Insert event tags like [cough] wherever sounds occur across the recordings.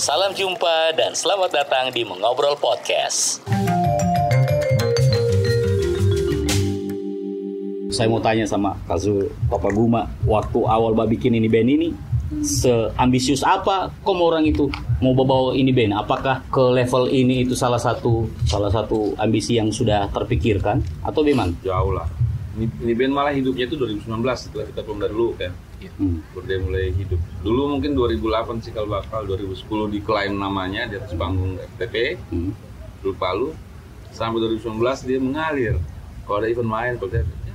Salam jumpa dan selamat datang di Mengobrol Podcast. Saya mau tanya sama Kazu Papa Guma, waktu awal Mbak bikin ini band ini, seambisius apa kamu orang itu mau bawa ini band? Apakah ke level ini itu salah satu salah satu ambisi yang sudah terpikirkan atau bagaimana? jauh lah ini, ini band malah hidupnya itu 2019 setelah kita keluar dari dulu kan Hmm. baru dia mulai hidup dulu mungkin 2008 sih kalau bakal 2010 diklaim namanya di atas panggung FTP Hmm. dulu Palu sampai 2019 dia mengalir kalau ada event main kalau dia ya,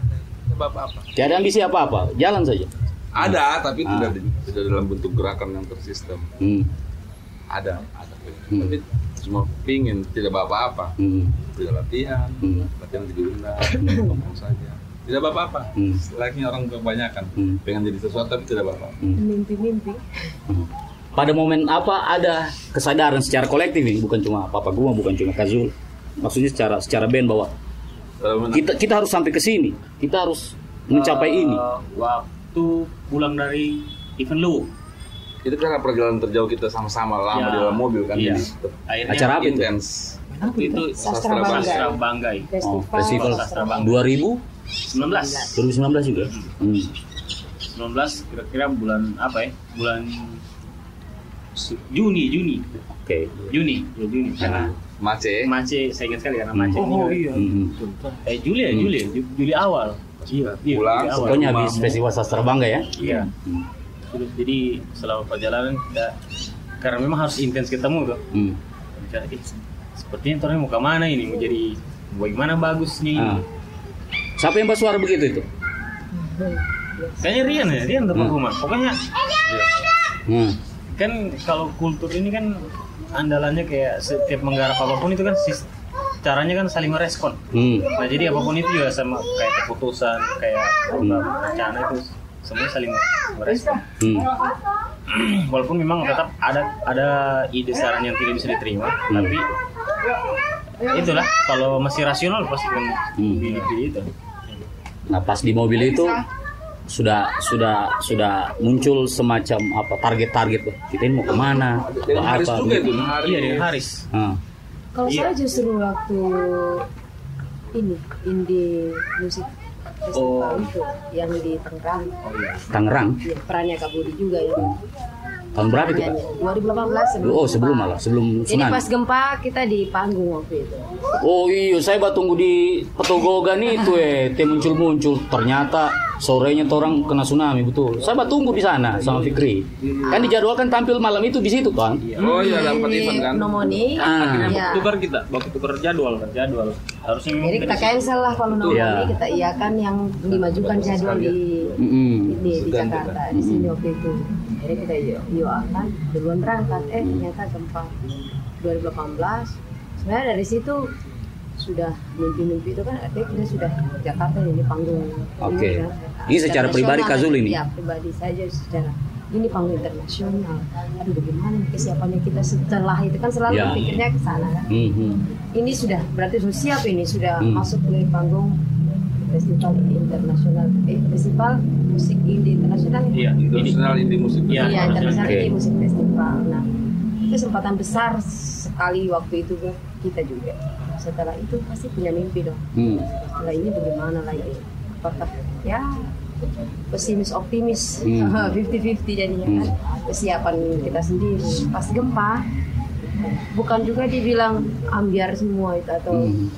ada apa-apa Tiada ambisi apa-apa, jalan saja. ada tapi Ah. tidak tidak dalam bentuk gerakan yang tersistem Hmm. ada ada Hmm. tapi semua pingin tidak apa-apa Hmm. tidak latihan Hmm. latihan diundang ngomong saja tidak apa-apa Hmm. layaknya orang kebanyakan Hmm. pengen jadi sesuatu tapi tidak apa-apa mimpi-mimpi Hmm. Pada momen apa ada kesadaran secara kolektif ini, bukan cuma Papa Guma, bukan cuma Kazul. Maksudnya secara secara band bahwa kita kita harus sampai ke sini, kita harus mencapai Eh, ini. Waktu pulang dari event lu. itu karena perjalanan terjauh kita sama-sama lama Ya. di dalam mobil kan Iya. jadi Akhirnya Acara apa itu? intens waktu itu Sastra Bangga. Sastra Banggai. Oh, festival, festival Sastra Bangga. 2000 19. 2019 juga. Hmm. 19 kira-kira bulan apa ya? Bulan Juni, Juni. Oke. Juni, ya Juni. Karena Mace Mace, saya ingat sekali karena Mace ini Oh, kan- iya. Hmm. Eh Juli ya, Hmm. Juli, Ju- Juli awal. Iya, iya, Pulang, Juli awal. Pokoknya habis festival sastra bangga ya. Iya. Hmm. Terus jadi selama perjalanan kita karena memang harus intens ketemu tuh. Hmm. Bicara, "Eh, sepertinya Tornya mau ke mana ini? Mau jadi bagaimana bagus nih? Ah. Siapa yang bersuara begitu itu? Kayaknya Rian ya, Rian tempat Hmm. rumah. Pokoknya Hmm. kan kalau kultur ini kan andalannya kayak setiap menggarap apa pun itu kan caranya kan saling merespon. Hmm. Nah jadi apa pun itu juga sama kayak keputusan, kayak program, rencana itu semuanya saling merespon. Hmm. [clears throat] Walaupun memang tetap ada ada ide saran yang tidak bisa diterima, Hmm. tapi itulah kalau masih rasional pasti kan Hmm. pilih pilih itu. Nah pas di mobil itu sudah sudah sudah muncul semacam apa target-target kita ini mau ke mana mau Haris apa juga gitu. itu Haris Iya dengan Haris. Ah. kalau Iya. saya justru waktu ini indie musik festival Oh. itu yang di Tangerang Tangerang ya, perannya Kak Budi juga ya tahun berapa itu Pak? Nyanyi. 2018 sebelum Oh sebelum malah sebelum jadi tsunami. pas gempa kita di panggung waktu itu Oh iya, saya baru tunggu di Petogogan itu eh, teh muncul-muncul. Ternyata sorenya tuh orang kena tsunami betul. Saya baru tunggu di sana sama Fikri. Kan dijadwalkan tampil malam itu di situ kan. oh iya dapat di event kan Nomoni Ah. ya. Tukar kita, waktu tukar jadwal, kan jadwal. Harusnya jadi kita cancel lah kalau Nomoni Iya. kita iakan yang dimajukan jadwal di Mm-mm. ini di Jakarta di sini waktu itu jadi kita yo yo akan duluan berangkat eh ternyata gempa 2018 sebenarnya dari situ sudah mimpi-mimpi itu kan artinya kita sudah Jakarta ini panggung Oke. kan. Ini secara pribadi Internasional. Kazul ini? ya pribadi saja secara ini panggung internasional aduh bagaimana kesiapannya kita setelah itu kan selalu Ya. pikirnya ke sana kan Mhm. ini sudah berarti sudah siap ini sudah Hmm. masuk ke panggung festival internasional eh festival musik indie internasional ya? Iya, internasional indie musik Iya, Iya, internasional Oke. indie musik festival. Nah, itu kesempatan besar sekali waktu itu buat kita juga. Setelah itu pasti punya mimpi dong. Hmm. Setelah ini bagaimana lagi? Apakah ya pesimis optimis Hmm. [laughs] 50-50 jadinya kan kesiapan kita sendiri pas gempa bukan juga dibilang ambiar semua itu atau Hmm.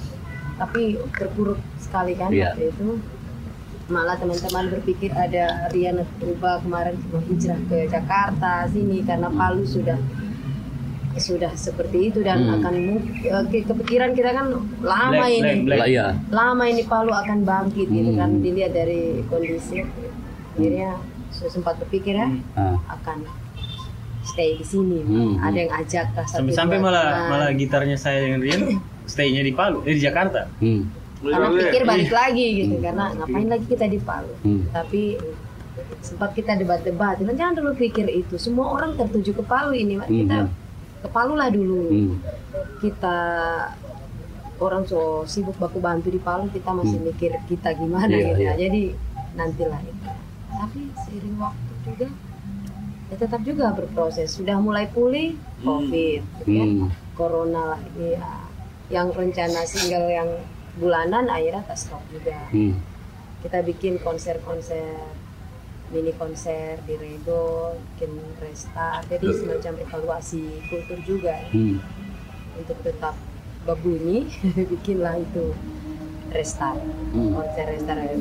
Tapi terpuruk sekali kan Iya. waktu itu malah teman-teman berpikir ada Rian Ruba kemarin mau hijrah ke Jakarta sini karena Palu sudah sudah seperti itu dan Hmm. akan eh, ke- kepikiran kita kan lama Black, ini black, black. Iya. lama ini Palu akan bangkit gitu Hmm. kan dilihat dari kondisi akhirnya saya sempat berpikir ya Ah. akan stay di sini Hmm. ada yang ajak sampai-sampai dua malah teman. malah gitarnya saya dengan Rian [laughs] stay-nya di Palu, eh di Jakarta. Hmm. karena pikir balik lagi gitu Hmm. karena ngapain lagi kita di Palu Hmm. tapi sempat kita debat-debat jangan dulu pikir itu semua orang tertuju ke Palu ini Mak. kita Hmm. ke Palu lah dulu Hmm. kita orang so sibuk baku bantu di Palu kita masih Hmm. mikir kita gimana Iya, gitu iya. jadi nantilah itu tapi seiring waktu juga ya tetap juga berproses sudah mulai pulih covid gitu kan Hmm. corona lah ini ya. Yang rencana single yang bulanan akhirnya tak stop juga Hmm. kita bikin konser-konser mini konser di Rego bikin restart jadi semacam evaluasi kultur juga Hmm. untuk tetap berbunyi [laughs] bikinlah itu restart Hmm. konser restart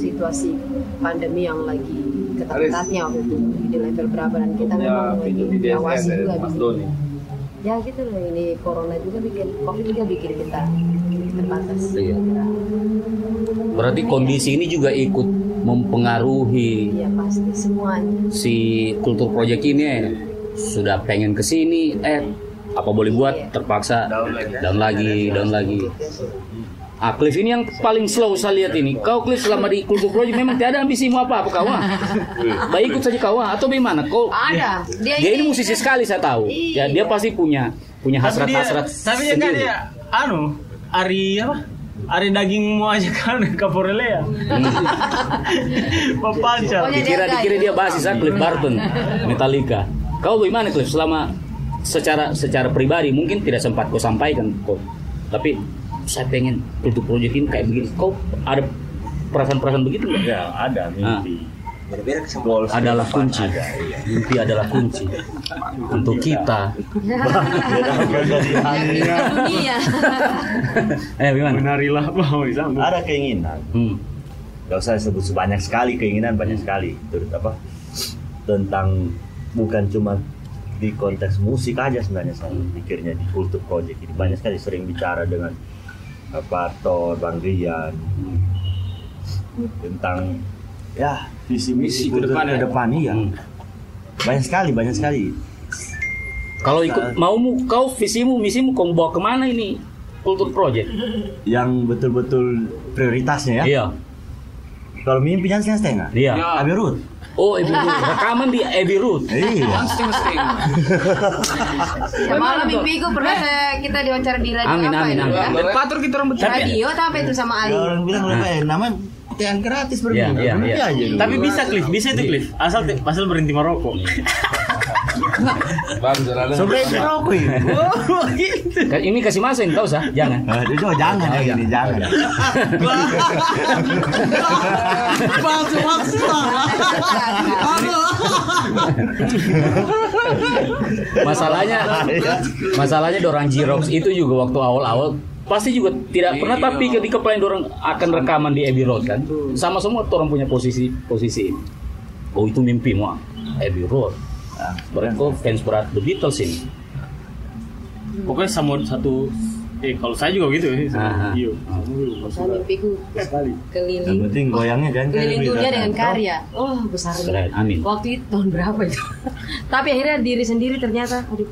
situasi pandemi yang lagi ketat-ketatnya waktu itu di level berapa dan kita Ya, memang lagi pinjam di DSS awasi ya, juga di. Ya gitu loh. Ini corona juga bikin covid juga bikin kita terbatas Iya. Berarti kondisi ini juga ikut mempengaruhi Iya pasti semuanya. si kultur project ini ya. Sudah pengen ke sini, eh. Apa boleh buat? Terpaksa. Down lagi, down lagi. Ah, Cliff ini yang paling slow saya lihat ini. Kau Cliff selama di kultur project memang tidak ada ambisimu apa apa kau ah? Baik ikut saja kau ah? atau bagaimana? Kau ada dia, dia ini musisi sekali saya tahu. Ya dia pasti punya punya Tapi dia, hasrat-hasrat tapi dia kan sendiri. dia anu Ari apa? Ari dagingmu aja [laughs] kan kaporelea. Papancar. Pokoknya Dikira dia dikira gaya. dia basis ah, Cliff Barton, Metallica. Kau bagaimana Cliff selama secara secara pribadi mungkin tidak sempat kau sampaikan kok. Tapi saya pengen untuk project ini kayak begini. Kau ada perasaan-perasaan begitu nggak? Ya, ada mimpi. Kesempatan. Goals Adalah kunci. ada, iya. Mimpi adalah kunci untuk kita. yang di dunia Eh gimana? Menarilah mau disambung. Ada keinginan. Hmm. Gak usah sebut sebanyak sekali keinginan banyak sekali. Terus apa? Tentang bukan cuma di konteks musik aja sebenarnya saya pikirnya di kultur project ini banyak sekali sering bicara dengan apa Bang Rian tentang ya visi misi ke depan ke ya. depan iya Hmm. banyak sekali banyak sekali Kalau ikut maumu kau visimu misimu kau bawa ke mana ini kultur project? yang betul-betul prioritasnya ya Iya. kalau mimpi jangan setengah-setengah Iya. Road Oh, Abbey Road. Rekaman di Abbey Road. iya Setengah-setengah. ya malam mimpiku pernah saya kita diwawancara di radio Amin, apa amin, itu amin. ya Dari patur kita. Tapi- radio atau apa itu sama Ali Ya, orang bilang lebih eh, namanya yang gratis bermimpi Iya, iya, Mimpi iya. Tapi bisa Cliff, bisa itu Cliff. Asal asal berhenti merokok. Bang, jalan. Sebenarnya [laughs] rokok ini. Oh, gitu. Ka- Ini kasih masain tahu sah? Jangan. Aduh, jangan, jangan yang ini, jangan. Masalahnya masalahnya dorang Jirox itu juga waktu awal-awal pasti juga tidak pernah tapi ketika kepala dorang akan rekaman di Abbey Road kan. Sama semua orang punya posisi posisi ini. Oh itu mimpi mau Abbey Road. Nah, berarti kau fans berat The Beatles ini. Pokoknya sama satu eh kalau saya juga gitu ya. Aha. Iya. saya mimpiku Yang keliling penting goyangnya jangan kayak keliling dunia kan. dengan karya oh Keren, amin. waktu itu tahun berapa itu [laughs] tapi akhirnya diri sendiri ternyata aduh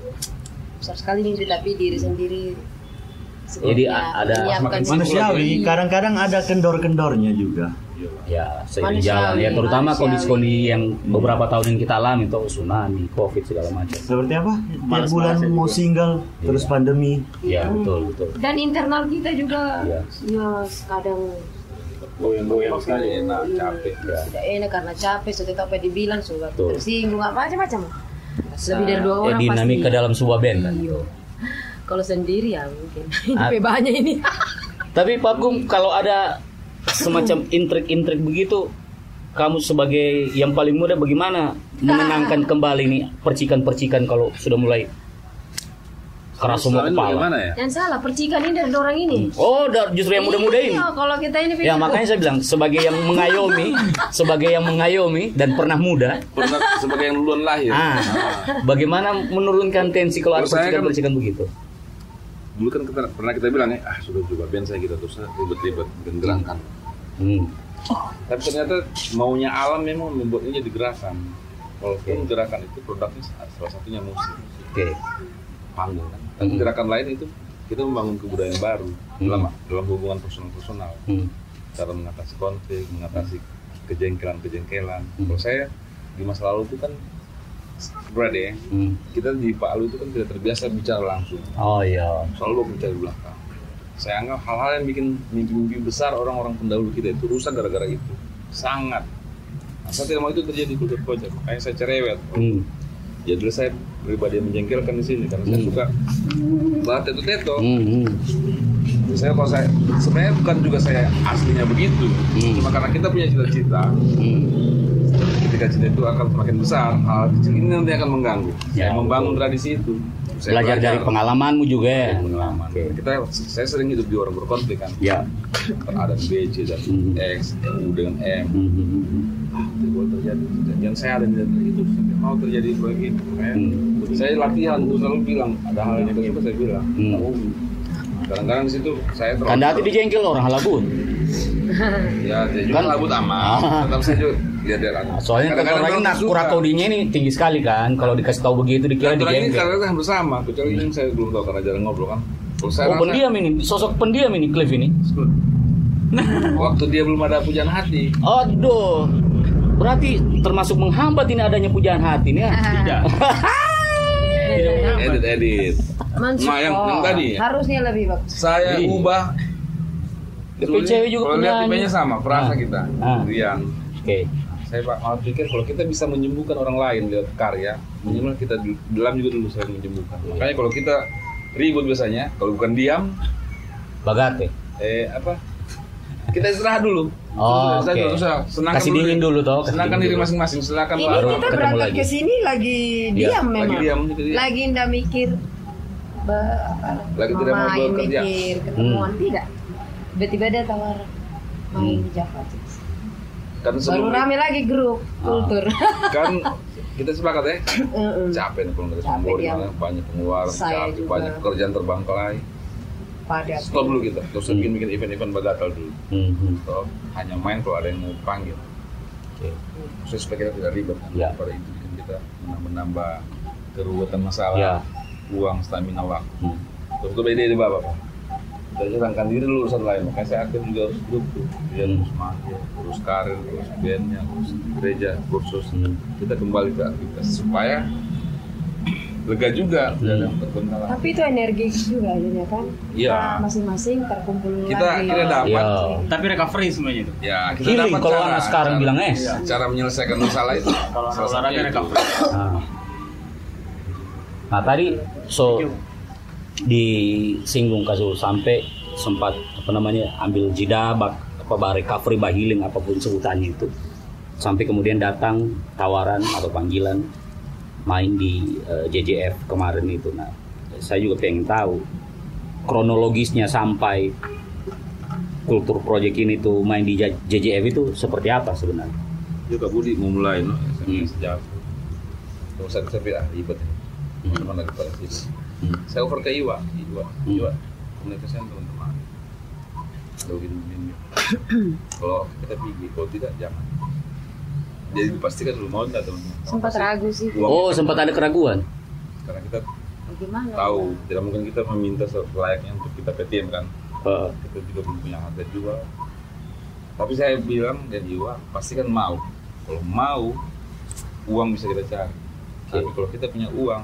besar sekali mimpi tapi diri sendiri Jadi sebelumnya a- ada- Manusiawi, kadang-kadang ada kendor-kendornya juga. Ya, seiring jalan ya terutama manusiawi. kondisi-kondisi yang beberapa tahun yang kita alami itu tsunami, Covid segala macam. Seperti apa? Tiap bulan ya mau juga. single, terus pandemi. Ya, betul, betul. dan internal kita juga Iya. ya kadang Goyang-goyang sekali. Enak, capek. Ya. tidak enak karena capek sudah tahu apa dibilang sudah tersinggung apa macam-macam lebih dari dua Ya, orang dinamika pasti dalam sebuah band kan. Iya. kalau sendiri ya mungkin [laughs] ini banyak ini Tapi Pak Gum, kalau ada semacam intrik-intrik begitu, kamu sebagai yang paling muda bagaimana menenangkan kembali nih percikan-percikan kalau sudah mulai keras semua kepala. Ya? yang salah percikan ini dari orang ini Oh, da- justru yang muda-muda ini. Iya, kalau kita ini Ya makanya saya bilang sebagai yang mengayomi, sebagai yang mengayomi dan pernah muda, Pernah sebagai yang duluan lahir. ah, bagaimana menurunkan tensi kalau ada kan- percikan-percikan begitu? Dulu kan kita, pernah kita bilang ya, ah sudah coba band saya kita terus ribet-ribet gerakan. Hmm. Tapi ternyata maunya alam memang membuatnya jadi gerakan. Walaupun gerakan itu produknya salah satunya musik, Oke. panggung kan. Tapi Hmm. gerakan lain itu kita membangun kebudayaan baru Hmm. dalam dalam hubungan personal-personal. Hmm. Cara mengatasi konflik, mengatasi kejengkelan-kejengkelan. Hmm. Kalau saya di masa lalu itu kan berat ya. Hmm. Kita di Palu itu kan tidak terbiasa bicara langsung. Oh iya. Selalu berbicara di belakang. Saya anggap hal-hal yang bikin mimpi-mimpi besar orang-orang pendahulu kita itu rusak gara-gara itu. Sangat. saya tidak mau itu terjadi di kultur project makanya saya cerewet Hmm. ya dulu saya pribadi yang menjengkelkan di sini karena saya Hmm. suka banget teto teto Hmm. Hmm. saya kalau saya sebenarnya bukan juga saya aslinya begitu Hmm. cuma karena kita punya cita-cita Hmm. ketika cita itu akan semakin besar hal kecil ini nanti akan mengganggu Ya, saya membangun tradisi itu Saya Belajar dari pengalamanmu juga ya. pengalaman Oke. kita saya sering hidup di orang berkonflik kan Ya. ada B, C dan Hmm. X, U dengan M Hmm. hmm, hmm. ah itu boleh terjadi yang saya ada di itu mau terjadi proyek itu Hmm. saya latihan terus selalu bilang ada hal yang negatif saya bilang Hmm. Kadang-kadang di situ saya terlalu Kan hati dijengkel orang halabun. ya dia juga Kan- labut amat Ah. tetap saya juga lihat dia Nah, soalnya kan Kadang-kadang orang orang nak suka. kurang kodinya ini tinggi sekali kan. Kalau dikasih tahu begitu dikira orang ini dijengkel. kadang-kadang bersama kecuali yang saya belum tahu karena jarang ngobrol kan saya Oh rasa pendiam ini, sosok pendiam ini Cliff ini. [laughs] waktu dia belum ada pujaan hati Aduh, berarti termasuk menghambat ini adanya pujaan hati nih ya. [laughs] Tidak. [laughs] Edit edit Mensupport. Nah, yang- yang tadi ya? Harusnya lebih bagus. saya Jadi- ubah DP cewek juga kalau lihat tipenya sama perasa Ah. kita Ah. Rian Oke. saya pak malah pikir kalau kita bisa menyembuhkan orang lain lewat karya minimal kita dalam juga dulu saya menyembuhkan makanya kalau kita ribut biasanya kalau bukan diam Bagate. eh apa kita istirahat dulu Oh, oke. dulu, usah. senangkan Kasih dingin dulu toh. senangkan diri dulu. masing-masing silakan Ini baru kita ketemu berangkat lagi. ke sini lagi Iya, diam lagi memang. diam gitu dia. Lagi ndak mikir be- apa, Lagi tidak mau bekerja. mikir ketemuan Hmm. tidak. Tiba-tiba ada tawar main di Jakarta. kan Baru sebelum rame lagi grup Ah. kultur. [laughs] kan kita sepakat ya Heeh. capek nih kalau nggak sambor dia. banyak pengeluaran capek banyak pekerjaan terbengkalai Pada stop dulu kita terus Hmm. bikin bikin event-event bagatal dulu Hmm, hmm. stop hanya main kalau ada yang mau panggil Oke. Maksudnya supaya kita tidak ribet kan Ya. pada itu bikin kita menambah keruwetan masalah Ya. uang stamina waktu Hmm. terus itu ide bapak Pak. kita jalankan diri dulu urusan lain makanya saya aktif juga harus grup tuh dia Hmm. terus mahir terus karir terus bandnya terus gereja kursus Hmm. kita kembali ke aktivitas supaya lega juga tidak ada yang terbengkalai Tapi itu energi juga akhirnya kan. Iya. Masing-masing terkumpul kita lagi. kita dapat Ya. Tapi recovery semuanya itu. ya kita Healing dapat kalau cara- anak sekarang cara- bilang eh. iya, cara menyelesaikan masalah itu Kalau Salah satunya recovery. Nah. Nah tadi so disinggung kasus sampai sempat apa namanya ambil jeda bak apa bah recovery bah healing apa pun sebutannya itu sampai kemudian datang tawaran atau panggilan main di eh, JJF kemarin itu. Nah saya juga pengen tahu kronologisnya sampai kultur project ini tuh main di JJF itu seperti apa sebenarnya? Juga Budi mau mulai no? Hmm. Sejak terus saya bilang ah, ribet. Hmm. teman lagi pada sini Hmm. saya over ke Iwa. Iwa. Hmm. Iwa. Komunikasi teman-teman [coughs] kalau kita pergi kalau tidak jangan jadi dipastikan dulu mau tidak teman-teman. Sempat ragu sih. Uang oh kita- sempat ada keraguan? Karena kita Bagaimana? tahu tidak mungkin kita meminta selayaknya untuk kita PTM kan? Eh, kita juga belum punya harga jual. Tapi saya bilang dan Iwa pasti kan mau. Kalau mau uang bisa kita cari. Tapi kalau kita punya uang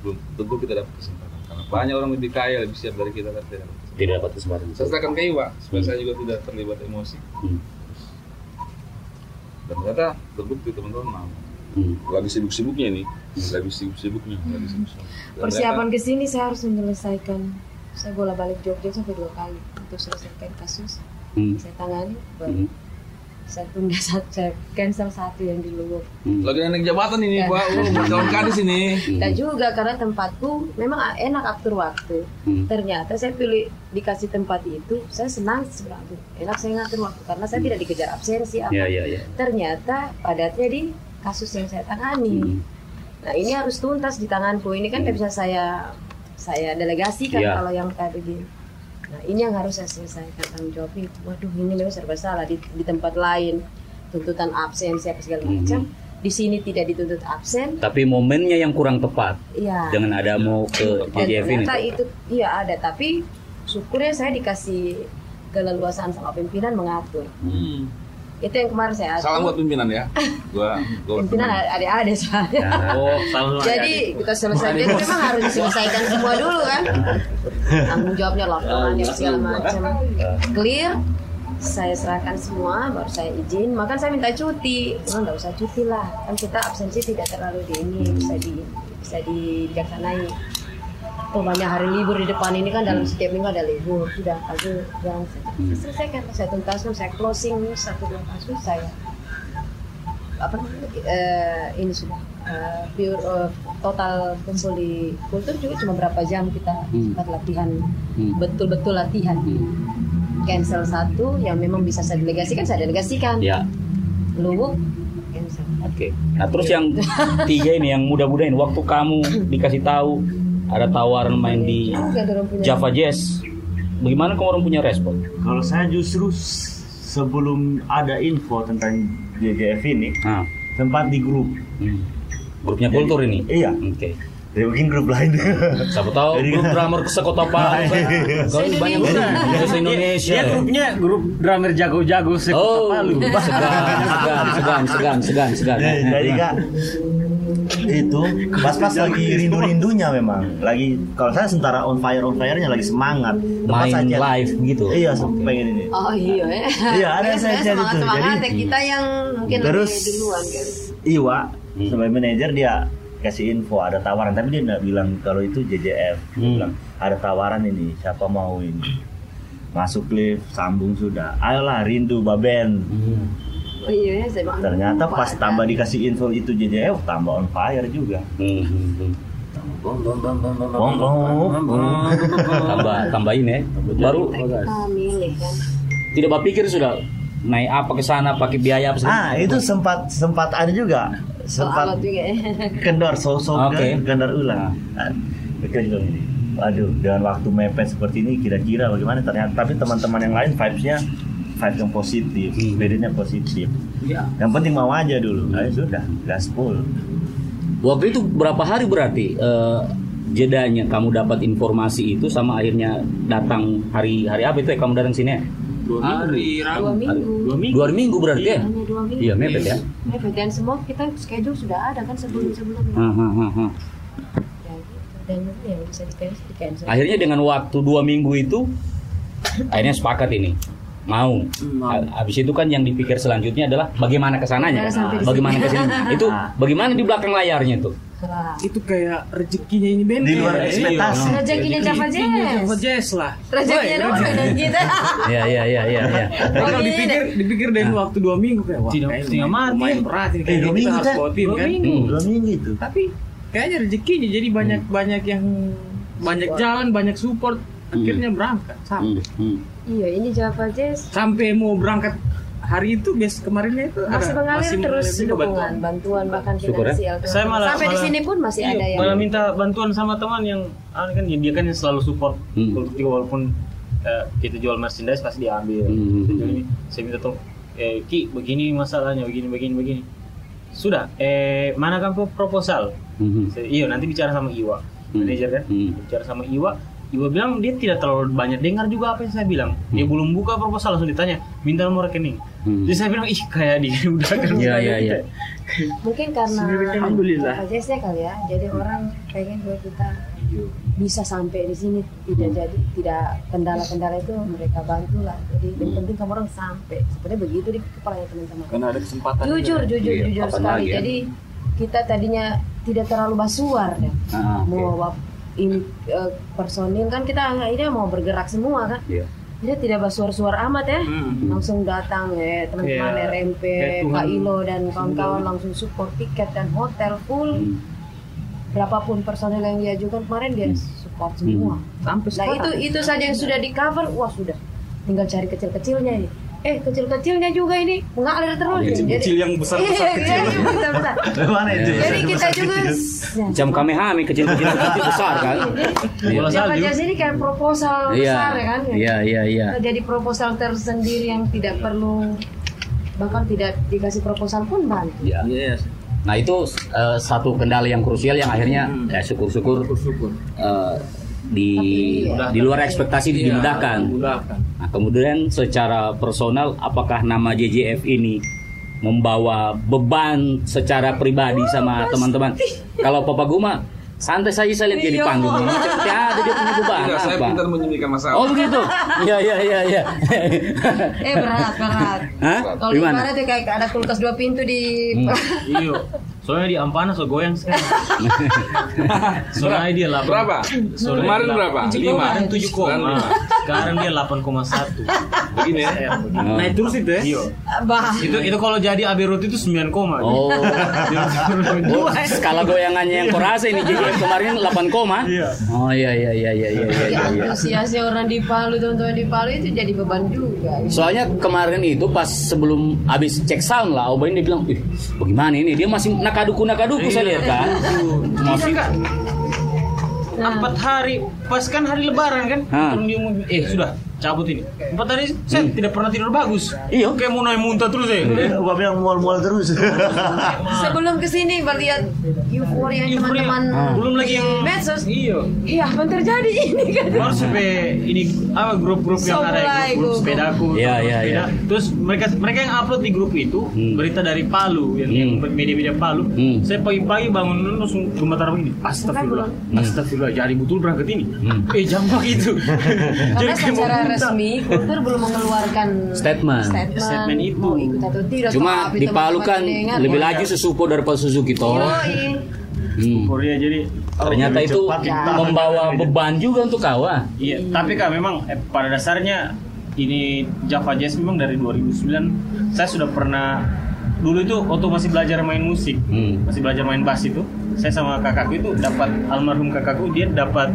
belum tentu kita dapat kesempatan. Karena banyak orang lebih kaya lebih siap dari kita kan? Tidak dapat kesempatan. tidak dapat kesempatan. Saya serahkan ke Iwa supaya Hmm. saya juga tidak terlibat emosi. Hmm. Dan ternyata terbukti teman-teman mau Hmm. lagi sibuk-sibuknya nih lagi sibuk-sibuknya lagi sibuk-sibuk Dan Persiapan ke sini saya harus menyelesaikan. Saya bola balik Jogja sampai dua kali untuk selesaikan kasus. Hmm. Saya tangani. baru Hmm. Saya tunda [laughs] satu, saya cancel satu yang di Luwuk. Hmm. lagi naik jabatan ini Ya. Pak oh mau calon kadis ini Hmm. Dan juga karena tempatku memang enak atur waktu. Hmm. Ternyata saya pilih dikasih tempat itu, saya senang sebenarnya. Enak saya ngatur waktu karena saya tidak dikejar absensi apa. Ya, ya, ya. Ternyata padatnya di kasus yang saya tangani. Hmm. Nah ini harus tuntas di tanganku. Ini kan tidak bisa saya saya delegasikan Iya. kalau yang kayak begini. Nah ini yang harus saya selesaikan tanggung jawab. Waduh ini memang serba salah di, di tempat lain tuntutan absen siapa segala Mhm. macam. Di sini tidak dituntut absen. Tapi momennya yang kurang tepat Iya. dengan ada mau ke JJF ini. ternyata itu iya ada tapi syukurnya saya dikasih keleluasaan sama pimpinan mengatur. Hmm. Itu yang kemarin saya atur. salam buat pimpinan ya gua gua Pimpinan ada-ada soalnya. Oh, selalu ada. Jadi kita selesaikan itu memang harus diselesaikan semua dulu kan. Tanggung jawabnya laporannya segala macam. Clear. saya serahkan semua baru saya izin makan saya minta cuti oh nggak usah cuti lah kan kita absensi tidak terlalu di ini bisa di bisa dijaksanai oh banyak hari libur di depan ini kan dalam setiap minggu ada libur sudah aku yang saya tuntaskan saya closing satu dua kasus saya apa eh, ini sudah eh, pure eh, total kumpul di kultur juga cuma berapa jam kita Hmm. sempat latihan. Hmm. betul-betul latihan. Cancel satu yang memang bisa saya delegasikan saya delegasikan. Ya, luwuk cancel. Oke. Nah terus yang [laughs] tiga ini yang muda-muda ini, waktu kamu dikasih tahu ada tawaran main di punya- Java Jazz, bagaimana kamu orang punya respon? Kalau saya justru sebelum ada info tentang JJF ini Nah, sempat di grup. hmm. grupnya kultur ini. Iya. Oke. Dia bikin grup lain. Siapa tahu Jadi- grup [laughs] drummer sekota Palu kan. Kau ini banyak banget se Indonesia. Dia ya. grupnya grup drummer jago-jago sekota Oh, Palu. segan, segan, segan, segan, segan, segan. Jadi, jadi kak itu pas-pas lagi rindu-rindunya memang lagi kalau saya sementara on fire on fire-nya lagi semangat main saja. live gitu. iya pengen ini Oh iya ya. Iya, ada Iya, saya chat itu. Jadi- ya kita yang mungkin Terus lebih duluan kan. Iwa Hmm. sebagai manajer dia kasih info ada tawaran tapi dia nggak bilang kalau itu JJF dia Hmm. bilang ada tawaran ini siapa mau ini masuk lift sambung sudah ayolah rindu baben Hmm. Oh iya ya, saya ternyata pas tambah dikasih info itu JJF tambah on fire juga Hmm, hmm. Bong, bong, bong. Tambah tambahin ya. Baru milih kan. tidak berpikir sudah naik apa ke sana pakai biaya apa ah itu sempat sempat ada juga sempat juga ya. [laughs] kendor sosok Oke. kendor ulang Ah, betul juga ini waduh dengan waktu mepet seperti ini kira-kira bagaimana ternyata tapi teman-teman yang lain vibes-nya vibes yang positif Hmm. bedanya positif Ya. yang penting mau aja dulu ayo sudah gaspol Waktu itu berapa hari berarti eh, jedanya kamu dapat informasi itu sama akhirnya datang hari hari apa itu ya kamu datang sini ya? Hari Dua minggu. Dua minggu. Dua minggu berarti ya? Hanya dua minggu. Iya mepet ya. Mepet dan semua kita schedule sudah ada kan sebelum sebelumnya. Hmm, hmm, hmm. Ya, gitu. Dan ya bisa di cancel. Akhirnya dengan waktu dua minggu itu akhirnya sepakat ini mau. Ha- Habis itu kan yang dipikir selanjutnya adalah bagaimana ke sananya, di bagaimana sini. ke sini. [laughs] Itu bagaimana di belakang layarnya tuh. Wah. Itu kayak rezekinya ini band. Di luar ya. ekspektasi. Iya. Rezekinya Java Rezekinya Jazz. Java Jazz lah. Rezekinya doang dan kita. [laughs] Iya iya iya iya. iya. Tapi kalau dipikir dipikir dari waktu dua minggu kayak wah Tidak- setengah mati. lumayan berat ini Eh, dua kita minggu, harus kan. minggu. Hmm. dua minggu itu Tapi kayaknya rezekinya jadi banyak banyak yang banyak jalan banyak support akhirnya berangkat Hmm, sampai hmm. Iya, ini Java Jazz sampai mau berangkat hari itu bes kemarinnya itu masih ada mengalir masih terus dukungan, bantuan. bantuan bahkan Syukur ya. finansial. Saya malah- Sampai di malah- sini pun masih Iya, ada yang malah minta bantuan sama teman yang ah, kan dia kan yang selalu support Hmm. Walaupun eh, kita jual merchandise pasti diambil Hmm. Jual ini, saya minta tuh eh, ki begini masalahnya begini begini begini sudah eh mana kan proposal Hmm. Saya, iya nanti bicara sama Iwa Hmm. manajer kan Hmm. bicara sama Iwa Iwa bilang dia tidak terlalu banyak dengar juga apa yang saya bilang dia Hmm. belum buka proposal langsung ditanya minta nomor rekening Hmm. jadi saya bilang ih kayak di [laughs] udah kan Iya, iya, iya. mungkin karena Alhamdulillah. Jazz ya kali ya. Jadi orang pengen buat kita bisa sampai di sini tidak jadi tidak kendala-kendala itu mereka bantu lah. Jadi yang penting kamu orang sampai. Sebenarnya begitu di kepalanya teman-teman. Karena ada kesempatan. Jujur, jujur, Iya, jujur sekali. lagi ya? Jadi kita tadinya tidak terlalu basuar ya. Ah, oke. Mau ini eh, personil kan kita akhirnya mau bergerak semua kan. Iya. Jadi tidak basuar-suar amat ya. Hmm. Langsung datang ya teman-teman Kayak- RMP, Ilo dan kawan-kawan langsung support tiket dan hotel full. Hmm. Berapapun personil yang diajukan kemarin dia support semua. sampai Nah itu itu saja yang sudah di cover, wah sudah. Tinggal cari kecil-kecilnya ini. Eh kecil-kecilnya juga ini mengalir terus. Kecil-kecil yang besar-besar Iya, kecil. iya, besar-besar. [laughs] mana itu Jadi kita juga ya, Jam kamehame kecil-kecil kecil besar kan? Iya. Bola Java salju. Jazz ini kayak proposal Iya. besar ya kan? Iya iya iya. Jadi proposal tersendiri yang tidak perlu bahkan tidak dikasih proposal pun bantu. Iya. Yes. Nah itu eh, satu kendala yang krusial yang akhirnya ya syukur-syukur Bersyukur. eh, di di luar ekspektasi Iya, dimudahkan. Dimudahkan. Nah kemudian secara personal apakah nama JJF ini membawa beban secara pribadi sama teman-teman? Kalau Papa Guma santai saja saya lihat dia di Iya. panggung ini. Seperti ada dia punya beban Tidak, saya apa? pintar menyembunyikan masalah. Oh begitu? Iya iya iya iya. Eh berat berat. Hah? Kalau Di mana? tuh kayak ada kulkas dua pintu di Hmm. [laughs] Iya. Soalnya di Ampana so goyang sekarang. [laughs] Soalnya dia 8. Berapa? Soalnya Kemarin berapa? 8. Lima. Kemarin 7 Sekarang koma. Sekarang dia 8,1. Begini ya. Oh. Naik terus itu ya? Iya. bah. Itu itu kalau jadi Aberut itu 9 koma. Oh. Oh, skala goyangannya yang kau rasa ini JJF kemarin 8 koma. Iya. Oh iya iya iya iya iya iya. Ya, iya. antusiasnya orang di Palu teman-teman di Palu itu jadi beban juga. Soalnya kemarin itu pas sebelum habis cek sound lah, Obain dia bilang, ih bagaimana ini? Dia masih nakaduku nakaduku saya lihat kan. Masih enggak? Nah. Empat hari, pas kan hari Lebaran kan? Eh sudah cabut ini. Empat hari saya tidak pernah tidur bagus. Iya. Kayak mau naik muntah terus ya. Gua bilang mual-mual terus. [laughs] Sebelum ke sini melihat euforia yang Euforia. teman-teman Belum lagi yang medsos. Iya. Iya, apa yang terjadi ini kan? Baru sampai ini apa grup-grup yang So ada grup, grup sepedaku. Iya, iya, iya. Terus mereka mereka yang upload di grup itu Hmm. berita dari Palu yang, yang Hmm. media-media Palu. Hmm. Saya pagi-pagi bangun langsung rumah taruh ini. Astagfirullah. Hmm. Astagfirullah. Jadi betul berangkat ini. Hmm. Eh jam begitu. [laughs] Karena kayak. Resmi kultur belum mengeluarkan Statement. statement, Statement itu. mau ikut atau tidak. Cuma tapi di Palu teman-teman kan mendengar, lebih ya. lagi sesupo daripada Suzuki toh. Hmm. Korea jadi Ternyata lebih itu cepat kita. membawa [laughs] beban juga untuk kau ah. Iya, tapi kak memang eh, pada dasarnya ini Java Jazz memang dari 2009 saya sudah pernah dulu itu waktu masih belajar main musik, Hmm. masih belajar main bass itu, saya sama kakakku itu dapat almarhum kakakku dia dapat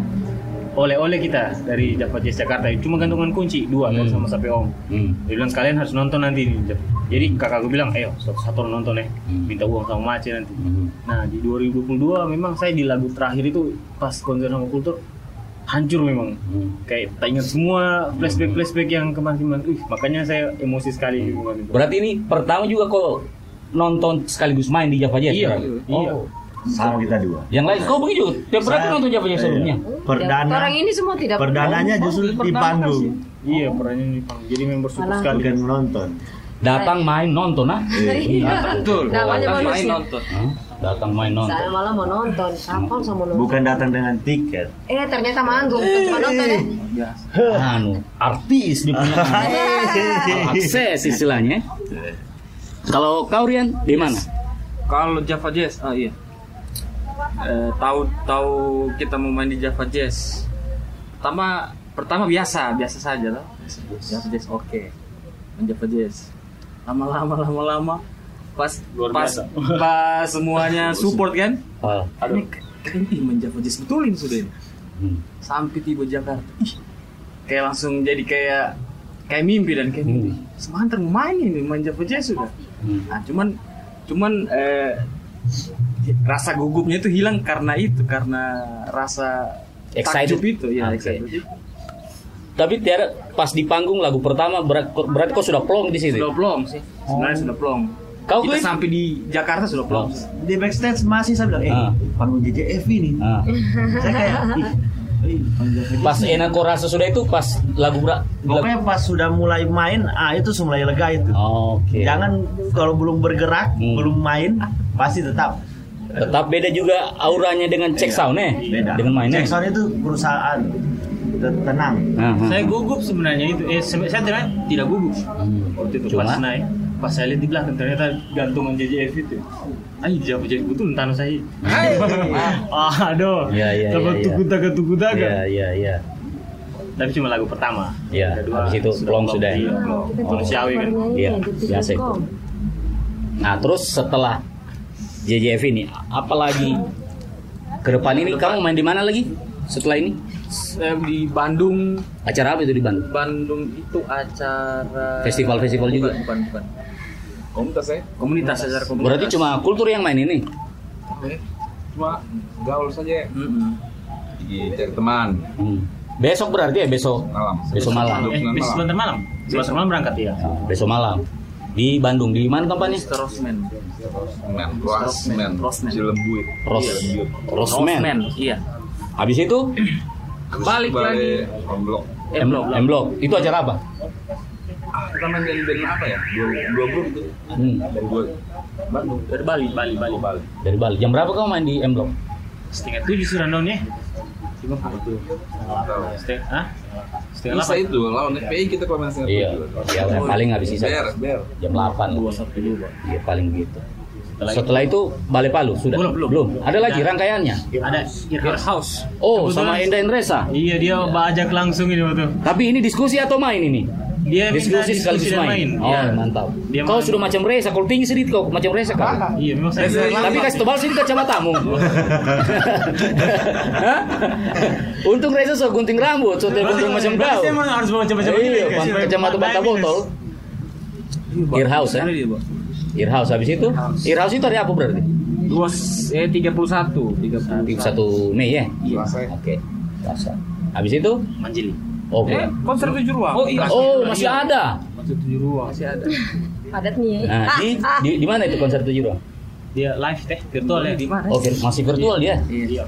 oleh-oleh kita dari Java Jazz Jakarta cuma gantungan kunci dua kan Hmm. sama sampai om Hmm. dia bilang kalian harus nonton nanti nih jadi kakakku bilang ayo satu satu nonton ya Hmm. minta uang sama Mace nanti Hmm. Nah di 2022 memang saya di lagu terakhir itu pas konser sama kultur hancur memang. Hmm. Kayak tak ingat semua flashback flashback yang kemarin-kemarin. Ih, makanya saya emosi sekali kemarin. itu. Berarti ini pertama juga kok nonton sekaligus main di Java Jazz? Iya, berarti? iya. Oh. Sama kita dua. Yang lain kau begitu juga? Tiap berarti nonton Java Jazz iya. sebelumnya? Perdana. Orang ini semua tidak Perdananya justru di panggung. Iya, perannya di panggung. Jadi member super sekali. Bukan menonton. Datang main nonton ah? Iya. Betul. Namanya Datang main nonton. Datang main nonton. Saya malah mau nonton. Kapan sama nonton? Bukan datang dengan tiket. Eh ternyata manggung, bukan cuma nonton ya. anu artis di punya [laughs] akses istilahnya. Kalau kau Rian di mana? Kalau Java Jazz, ah iya. Eh, tahu tahu kita mau main di Java Jazz. Pertama pertama biasa, biasa saja lah. Java Jazz oke. Main Java Jazz. Lama-lama lama-lama pas Luar pas biasa. pas semuanya [laughs] support kan. Oh. Aduh, keren ih main Java Jazz betul ini sudah ini. Hmm. Sampai tiba Jakarta. Ih, kayak langsung jadi kayak kayak mimpi dan kayak mimpi. Semangat mau main ini main Java Jazz sudah. Hmm. Nah, cuman cuman eh, rasa gugupnya itu hilang karena itu karena rasa Excited. takjub itu ya Oke. excited. Tapi tiada pas di panggung lagu pertama berat, berarti kau sudah plong di situ. sudah plong sih sebenarnya sudah plong Kau kita sampai di Jakarta sudah plong Oh. Di backstage masih saya bilang, eh, Ah. panggung JJF ini. Ah. [laughs] Saya kayak. Pas enak kau rasa sudah itu pas lagu berat. Pokoknya pas sudah mulai main, ah itu sudah mulai lega itu. Oke. Jangan kalau belum bergerak, Hmm. belum main, pasti tetap Tetap beda juga auranya dengan cek sound eh. beda. Dengan mainnya. Jackson itu perusahaan te- tenang. Ah. Saya gugup sebenarnya itu. Eh, saya tidak tidak gugup. Hmm. Waktu itu Cuma? pas naik, pas saya lihat di belakang ternyata gantungan JJF itu. Ayo Java Jazz betul entah saya. Ah, [laughs] aduh. Iya, iya, Dapat iya, iya. tuku-taka-tuku-taka. Iya, iya, iya. Tapi cuma lagu pertama. Iya, habis itu plong sudah. Iya. Manusiawi kan. Iya, biasa itu. Nah, terus setelah JJF ini, apalagi ke depan ini kamu main di mana lagi? Setelah ini Saya di Bandung acara apa itu di Bandung? Bandung itu acara Festival-festival juga? bukan bukan, bukan. Komunitas ya? komunitas acara komunitas Berarti cuma kultur yang main ini. Cuma gaul saja Mm-mm. di cari teman Hmm. Besok berarti ya besok malam. Besok malam. Eh, Malam. besok sebentar malam. Sebentar malam berangkat ya. besok malam di Bandung di mana tempatnya? Rosman Men, Rosman, Rosman. Cilembut. Rosman. Rosman iya Habis itu balik lagi Blok. M Block. M Block. Itu acara apa? Kita main dari band apa ya? Dua, dua grup itu. Hmm. Dari dua Bandung. dari Bali Bali Bali Bali. Dari Bali. Jam berapa kamu main di M Block? setengah tujuh sih rundownnya. Cuma betul. Setengah, ah? Setengah Bisa itu lawan FPI kita kalau main setengah Iya, tujuh. ya paling habis sisa Ber, ber. jam 8 Dua dua. Iya paling gitu. Setelah itu Balai Palu sudah. Belum, belum. Ada lagi rangkaiannya. Ada Ear House. Oh, Kebetulan- sama Enda Endresa. Iya dia bajak langsung ini waktu. Tapi ini diskusi atau main ini? Dia minta Diskusi sekaligus dan main. Oh, Iya. mantap. Dia kau main. sudah macam Reza, kalau tinggi sedikit kau macam Reza kau. Iya memang saya. Tapi kasih tebal sini kacamatamu. [laughs] Hah? Untung Reza so gunting rambut, so gunting macam kau. Berarti emang harus bawa macam-macam ini. Iya, pakai kacamata bata botol. Earhouse ya. Dia, Bang. Earhouse habis itu. Earhouse itu hari apa berarti? Dua eh 31, 31. 31 Mei ya? Selasa ya. Oke. Selasa. Habis itu? Manjili. Oke. Eh, konser tujuh ruang. Oh iya. Oh, masih ada. konser tujuh ruang masih ada. Padat nih ya. Nah, di, di, di mana itu konser tujuh ruang? Dia live teh virtual ya. Di mana? Oh, vir- masih virtual dia. Iya.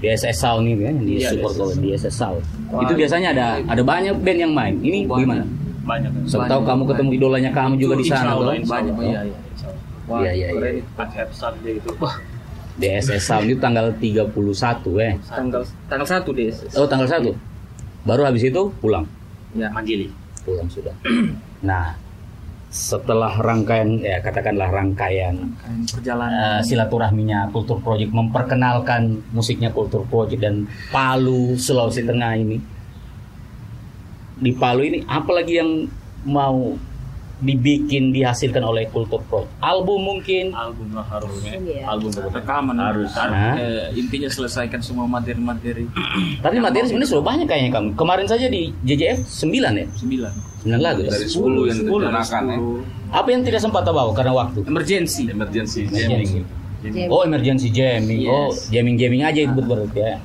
Di SS Sound ini kan, di Iya, support di oleh di SS Sound. Itu biasanya ada ada banyak band yang main. Ini Banyak. gimana? Banyak. Siapa tahu kamu ketemu idolanya kamu juga di Insya sana Allah, tuh. Banyak, Allah. iya, iya. Wah, Iya, iya, keren. iya. Pakai dia itu. Wah, Di SS Sound itu tanggal 31 eh. Tanggal tanggal 1 deh. Oh, tanggal 1. Baru habis itu pulang. Ya. Manjili. Pulang sudah. [clears throat] Nah, setelah rangkaian ya katakanlah rangkaian Kan perjalanan. eh, silaturahminya Kultur Project memperkenalkan musiknya Kultur Project dan Palu Sulawesi Tengah ini di Palu ini apalagi yang mau dibikin dihasilkan oleh Kultur Project album mungkin Album lah harusnya. Iya. Album rekaman Harus. Hah? Eh, intinya selesaikan semua materi-materi [clears throat] tapi materi sebenarnya sudah banyak kayaknya kamu kemarin saja di JJF 9 ya 9 9 lagu ya? Dari 10 yang direncanakan ya. apa yang tidak sempat bawa karena waktu emergency Emergency jamming. Jam. Oh emergency jamming. Oh Yes. jamming jamming aja itu berarti ya.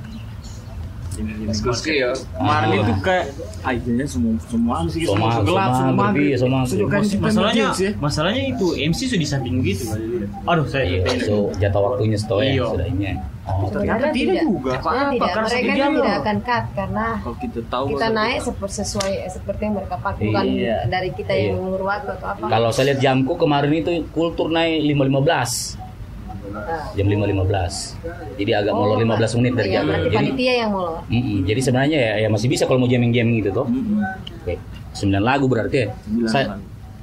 School scale. kemarin itu kayak ah idenya semua semua sih Semua- gelap semua semua ya, kan masalahnya masalahnya itu MC sudah di samping gitu. Aduh saya Iya, ini. so jatah waktunya setelah ya Iya. sudah ini. ya. Oh, tidak tidak. juga. Apa-apa, tidak. karena Mereka kan tidak akan cut karena kalau kita tahu kita naik seperti sesuai seperti yang mereka pakai bukan Iya. dari kita Iya. yang mengulur waktu atau apa. Kalau saya lihat jamku kemarin itu kultur naik 5.15 Nah. Jam 5.15 jadi agak molor 15 menit dari Iya, jam. berarti jadi panitia yang molor. mm-mm, jadi sebenarnya ya, ya masih bisa kalau mau jamming jamming gitu toh. Mm-mm. oke 9 lagu berarti ya. Sembilan saya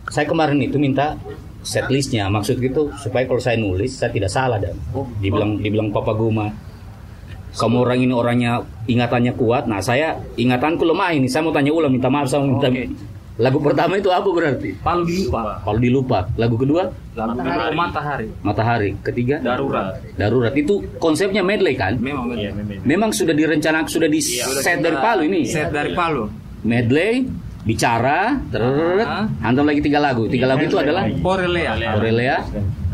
saya kemarin itu minta setlistnya. Maksud gitu supaya kalau saya nulis saya tidak salah dan. Oh, dibilang dibilang Papa Guma. Kamu orang ini orangnya ingatannya kuat. Nah saya ingatanku lemah ini. Saya mau tanya ulang minta maaf saya mau minta Oke. Lagu pertama itu apa berarti? Palu dilupa kalau dilupa lagu kedua? Lagu kedua matahari. Matahari. Ketiga? Darurat. Darurat. Itu konsepnya medley kan? Memang Iya, memang sudah direncanakan sudah di set dari Palu ini? Set dari Palu. Medley bicara terus hantam lagi tiga lagu. Tiga lagu itu adalah Porelea Aurelia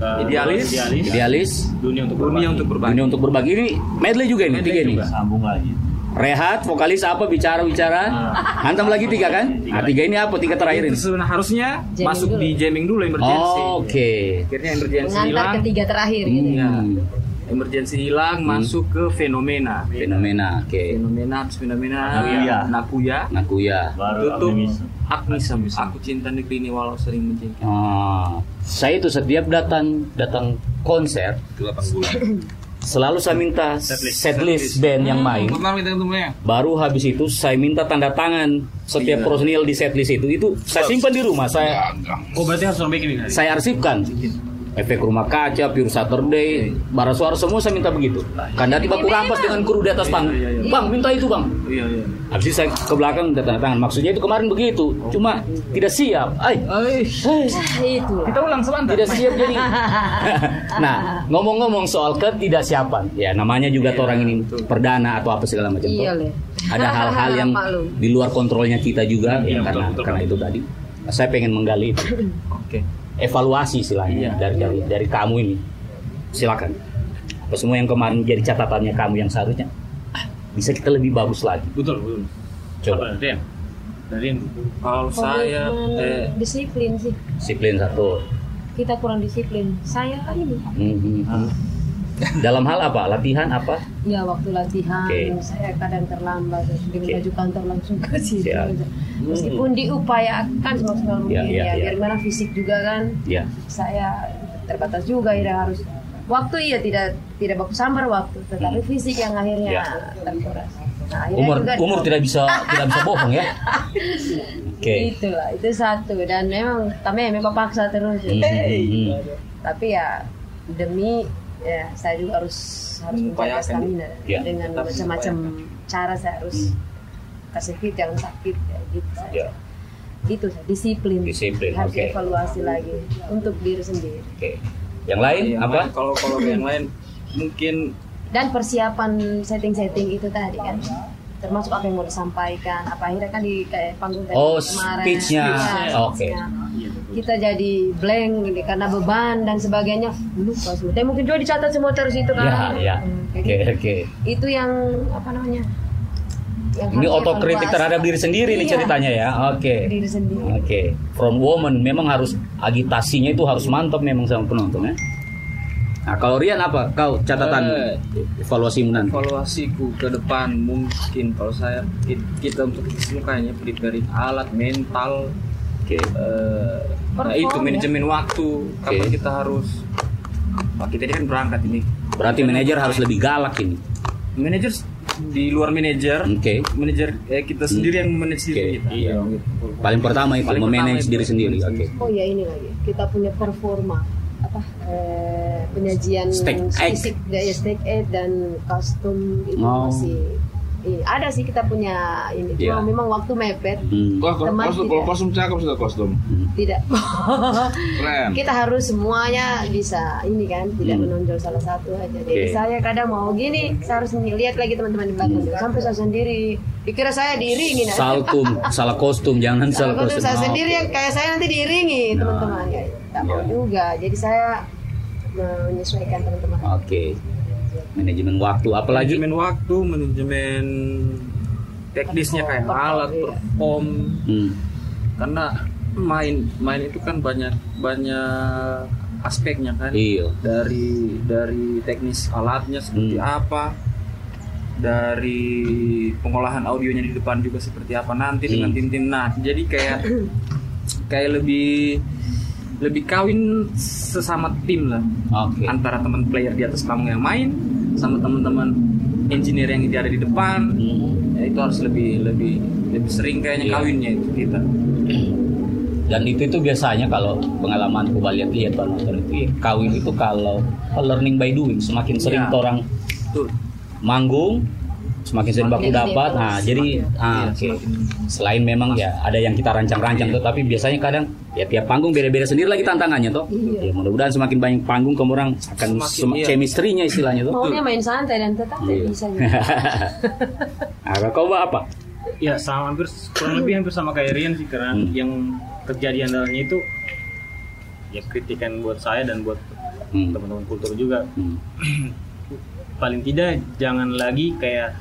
Ke- Idealis. idealis. idealis. Dunia untuk dunia untuk berbagi. Dunia untuk berbagi. Ini medley juga ini Medley tiga ini? juga. Sambung lagi. Rehat vokalis apa bicara bicara hantam lagi tiga kan? Nah tiga ini apa? Tiga terakhir ini? Sebenarnya harusnya Jamming masuk dulu. di jamming dulu emergency. Oke. Akhirnya emergency Mengantar hilang. ketiga terakhir gitu. Ya. Hmm, emergency hilang masuk ke fenomena. Fenomena oke. Fenomena habis fenomena Nakuya. Nakuya. Nakuya. Baru tutup. Agnisem aku cinta negeri ini walau sering menjengkel. Ah, saya itu setiap datang datang konser Itu 8 bulan. Selalu saya minta Setlist. setlist band yang main ketemunya? baru habis itu saya minta tanda tangan setiap Iya. personil di setlist itu itu saya simpan di rumah saya Oh berarti harus ini. saya arsipkan efek rumah kaca pure Saturday bara suara semua saya minta begitu. Kan tiba aku rampas dengan kru di atas panggung Iya, iya, iya. bang minta itu bang. Iya iya. Habis itu saya ke belakang minta tanda tangan. Maksudnya itu kemarin begitu cuma tidak siap. Ay. Eh, Ah, itu. kita ulang sebentar. Tidak siap jadi. [laughs] Nah ngomong-ngomong soal ketidaksiapan. Ya namanya juga orang ini perdana atau apa segala macam Iya, ada [laughs] hal-hal yang di luar kontrolnya kita juga Iya, ya, betul, karena betul. karena itu tadi. Saya pengen menggali itu. Oke evaluasi istilahnya Iya. dari dari dari kamu ini silakan apa semua yang kemarin jadi catatannya kamu yang seharusnya ah, bisa kita lebih bagus lagi Betul betul. coba Apa dari yang? Dari yang kalau saya eh, disiplin sih. disiplin satu Kita kurang disiplin. Saya ini. Mhm. Dalam hal apa latihan apa Ya waktu latihan Oke. saya kadang terlambat dengan Oke. baju kantor langsung ke situ. Siap. Meskipun diupayakan semaksimal Ya, mungkin ya, ya, ya. biar mana fisik juga kan ya saya terbatas juga ya harus waktu iya tidak tidak baku sambar waktu tetapi fisik yang akhirnya Ya. terkuras nah, Umur juga umur tidak bisa tidak bisa bohong ya. [laughs] Oke. itulah itu satu dan memang kami memang paksa terus Hmm, hmm, hmm. tapi ya demi ya saya juga harus harus menjaga Upayakan. stamina Ya, dengan macam-macam cara saya harus kasih fit jangan sakit ya, gitu saja. Ya. itu disiplin Disiplin, harus oke. evaluasi lagi untuk diri sendiri Oke. Yang lain Yang apa? lain, kalau kalau yang lain mungkin dan persiapan setting-setting itu tadi kan termasuk apa yang mau disampaikan apa akhirnya kan di kayak panggung tadi Oh, kemarin speech-nya. Ya, Oke. speech-nya. Kita jadi blank ini karena beban dan sebagainya lupa semua tapi mungkin juga dicatat semua terus itu kan Ya, ya. Hmm, Oke, oke. itu yang apa namanya yang Ini otokritik evaluasi. terhadap diri sendiri nih Iya, ceritanya ya. Oke. diri sendiri Oke. From woman memang harus agitasinya itu harus mantap memang sama penonton ya. Nah, kalau Rian apa? Kau catatan Eh, evaluasimu nanti? evaluasiku ke depan mungkin kalau saya ki- kita untuk ke sini kayaknya preparing alat mental Oke. eh, nah itu ya. manajemen waktu kapan Oke. kita harus Wah, kita ini kan berangkat ini Berarti manajer harus lebih galak ini. manajer di luar manajer Oke. manajer eh, kita sendiri yang manage Oke. diri kita Iya. gitu. Paling pertama itu Paling pertama memanage itu. diri sendiri. Oke. oh ya ini lagi kita punya performa apa eh, penyajian Stake egg. fisik ya stake egg dan kostum itu Oh. masih ada sih kita punya ini cuma Iya. memang waktu mepet Hmm. Wah, kalau Teman kostum, kalau kostum cakep sudah kostum. tidak [laughs] Keren. kita harus semuanya bisa ini kan tidak Hmm. menonjol salah satu aja jadi Oke. saya kadang mau gini saya harus lihat lagi teman-teman di belakang Hmm. sampai saya sendiri dikira saya diiringi nah. Saltum, [laughs] salah kostum, jangan Salah salah kostum kostum. saya Oh, sendiri yang kayak saya nanti diiringi Nah. teman-teman ya tak mau juga jadi saya menyesuaikan teman-teman Oke. Manajemen waktu apalagi? manajemen waktu manajemen teknisnya kayak Perform, alat iya. perform Hmm. karena main main itu kan banyak banyak aspeknya kan Iya. dari dari teknis alatnya seperti Hmm. apa dari pengolahan audionya di depan juga seperti apa nanti dengan Hmm. tim-tim nah jadi kayak kayak lebih lebih kawin sesama tim lah Oke. antara teman player di atas panggung yang main sama teman-teman engineer yang ada di depan Hmm. ya itu harus lebih lebih lebih sering kayaknya Iya. kawinnya itu kita Dan itu itu biasanya kalau pengalamanku lihat lihat Pak nonton itu ya, kawin itu kalau learning by doing semakin sering Iya. orang tuh manggung semakin sering baku dapat. Nah, jadi ah, oke. semakin- Selain memang ya ada yang kita rancang-rancang tuh, tapi biasanya kadang ya tiap panggung beda-beda sendiri lagi tantangannya toh. Iya. Ya mudah-mudahan semakin banyak panggung kamu orang akan Semakin, sem- iya. chemistry-nya istilahnya tuh. maunya main santai dan tetap Iya. bisa [laughs] nah, kau apa? Ya sama hampir kurang lebih hampir sama kayak Rian sih karena Hmm. yang terjadi andalanya itu ya kritikan buat saya dan buat Hmm. teman-teman kultur juga Hmm. [clears throat] paling tidak jangan lagi kayak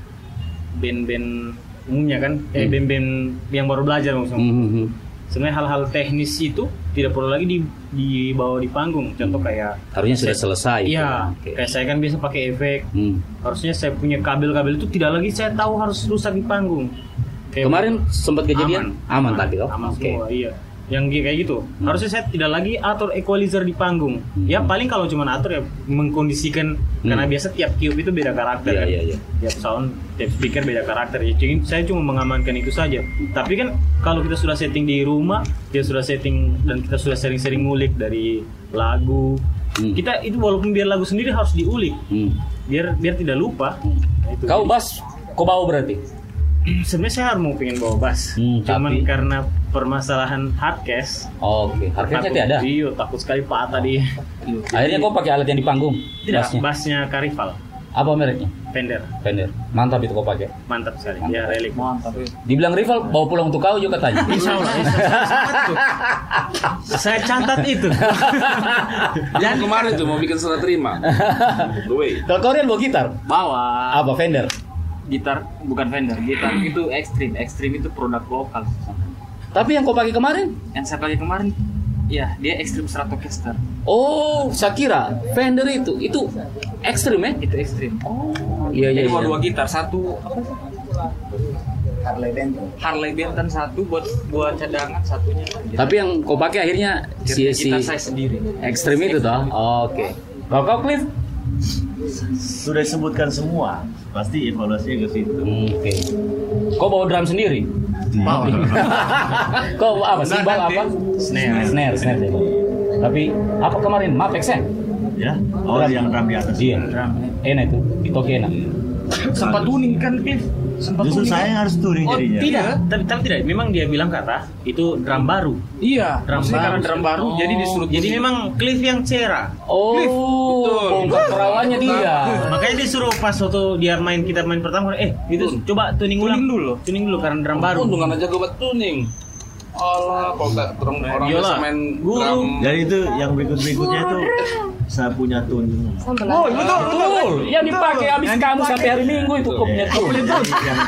band-band umumnya kan eh Hmm. band-band yang baru belajar maksudnya Hmm, hmm, hmm. sebenarnya hal-hal teknis itu tidak perlu lagi di, dibawa di panggung contoh kayak Harusnya sudah selesai. iya Oke. kayak saya kan biasa pakai efek Hmm. harusnya saya punya kabel-kabel itu tidak lagi saya tahu harus rusak di panggung Kayak- Kemarin sempat kejadian aman, tadi toh. aman Oke. semua iya yang kayak gitu harusnya saya tidak lagi atur equalizer di panggung ya paling kalau cuma atur ya mengkondisikan karena biasa tiap cube itu beda karakter Hmm. Iya, kan iya, iya. tiap sound tiap speaker beda karakter ya jadi saya cuma mengamankan itu saja tapi kan kalau kita sudah setting di rumah kita sudah setting dan kita sudah sering-sering ngulik dari lagu Hmm. kita itu walaupun biar lagu sendiri harus diulik Hmm. biar biar tidak lupa Nah, itu. Kau bas, kau bawa berarti? [clears throat] sebenarnya saya mau pengen bawa bass Hmm, cuman tapi- karena permasalahan hardcase Oke, harganya takut, tidak ada. Iya, takut sekali patah dia. Akhirnya kau pakai alat yang di panggung? Tidak, Bassnya. bassnya Carnival, Apa mereknya? Fender. Fender. Mantap itu kau pakai. Mantap sekali. Ya, relik. mantap ya. Dibilang rival, bawa pulang untuk kau juga katanya. [laughs] Insya Allah, insya Allah. Saya catat itu. [laughs] Yang kemarin tuh mau bikin serah terima. [laughs] Wait. Kalau kau Rian bawa gitar? bawa Apa Fender? Gitar bukan Fender gitar itu ekstrim ekstrim itu produk lokal Tapi yang kau pakai kemarin? yang saya pakai kemarin ya dia ekstrim Stratocaster Oh, saya kira Fender itu itu ekstrim ya? itu ekstrim Iya iya. jadi iya. dua gitar satu apa sih? Harley Benton satu buat buat cadangan satunya Tapi yang kau pakai akhirnya si si gitar saya sendiri ekstrim itu toh. Oh, Oke. Kalau kau Cliff? Sudah disebutkan semua. Pasti evaluasinya ke situ. Hmm, Oke. Kau bawa drum sendiri? [laughs] Kau apa? Simbal apa? Snare. Snare, snare. deh. Tapi apa kemarin? Mapex ya? Ya. Oh, yang drum di atas. Iya. Enak itu. Itu oke enak. Sempat tuning kan, Cliff? Sempat Justru saya yang harus touring Oh, jadinya. tidak, tapi, tapi tidak. Memang dia bilang kata itu drum baru. Iya, Drum baru. karena drum baru Oh. jadi disuruh Jadi memang Cliff yang cerah. Oh, bongkar perawannya dia. Makanya disuruh pas waktu dia main kita main pertama eh itu coba tuning ulang Tuning dulu. Tuning dulu karena drum baru. Untung aja gue buat tuning. Allah, kalau orang orang main Guru. drum. Jadi itu yang berikut-berikutnya itu saya punya tuning. Sambal Oh, betul, betul. Betul. Yang dipakai habis kamu sampai hari Minggu itu. Jadi yang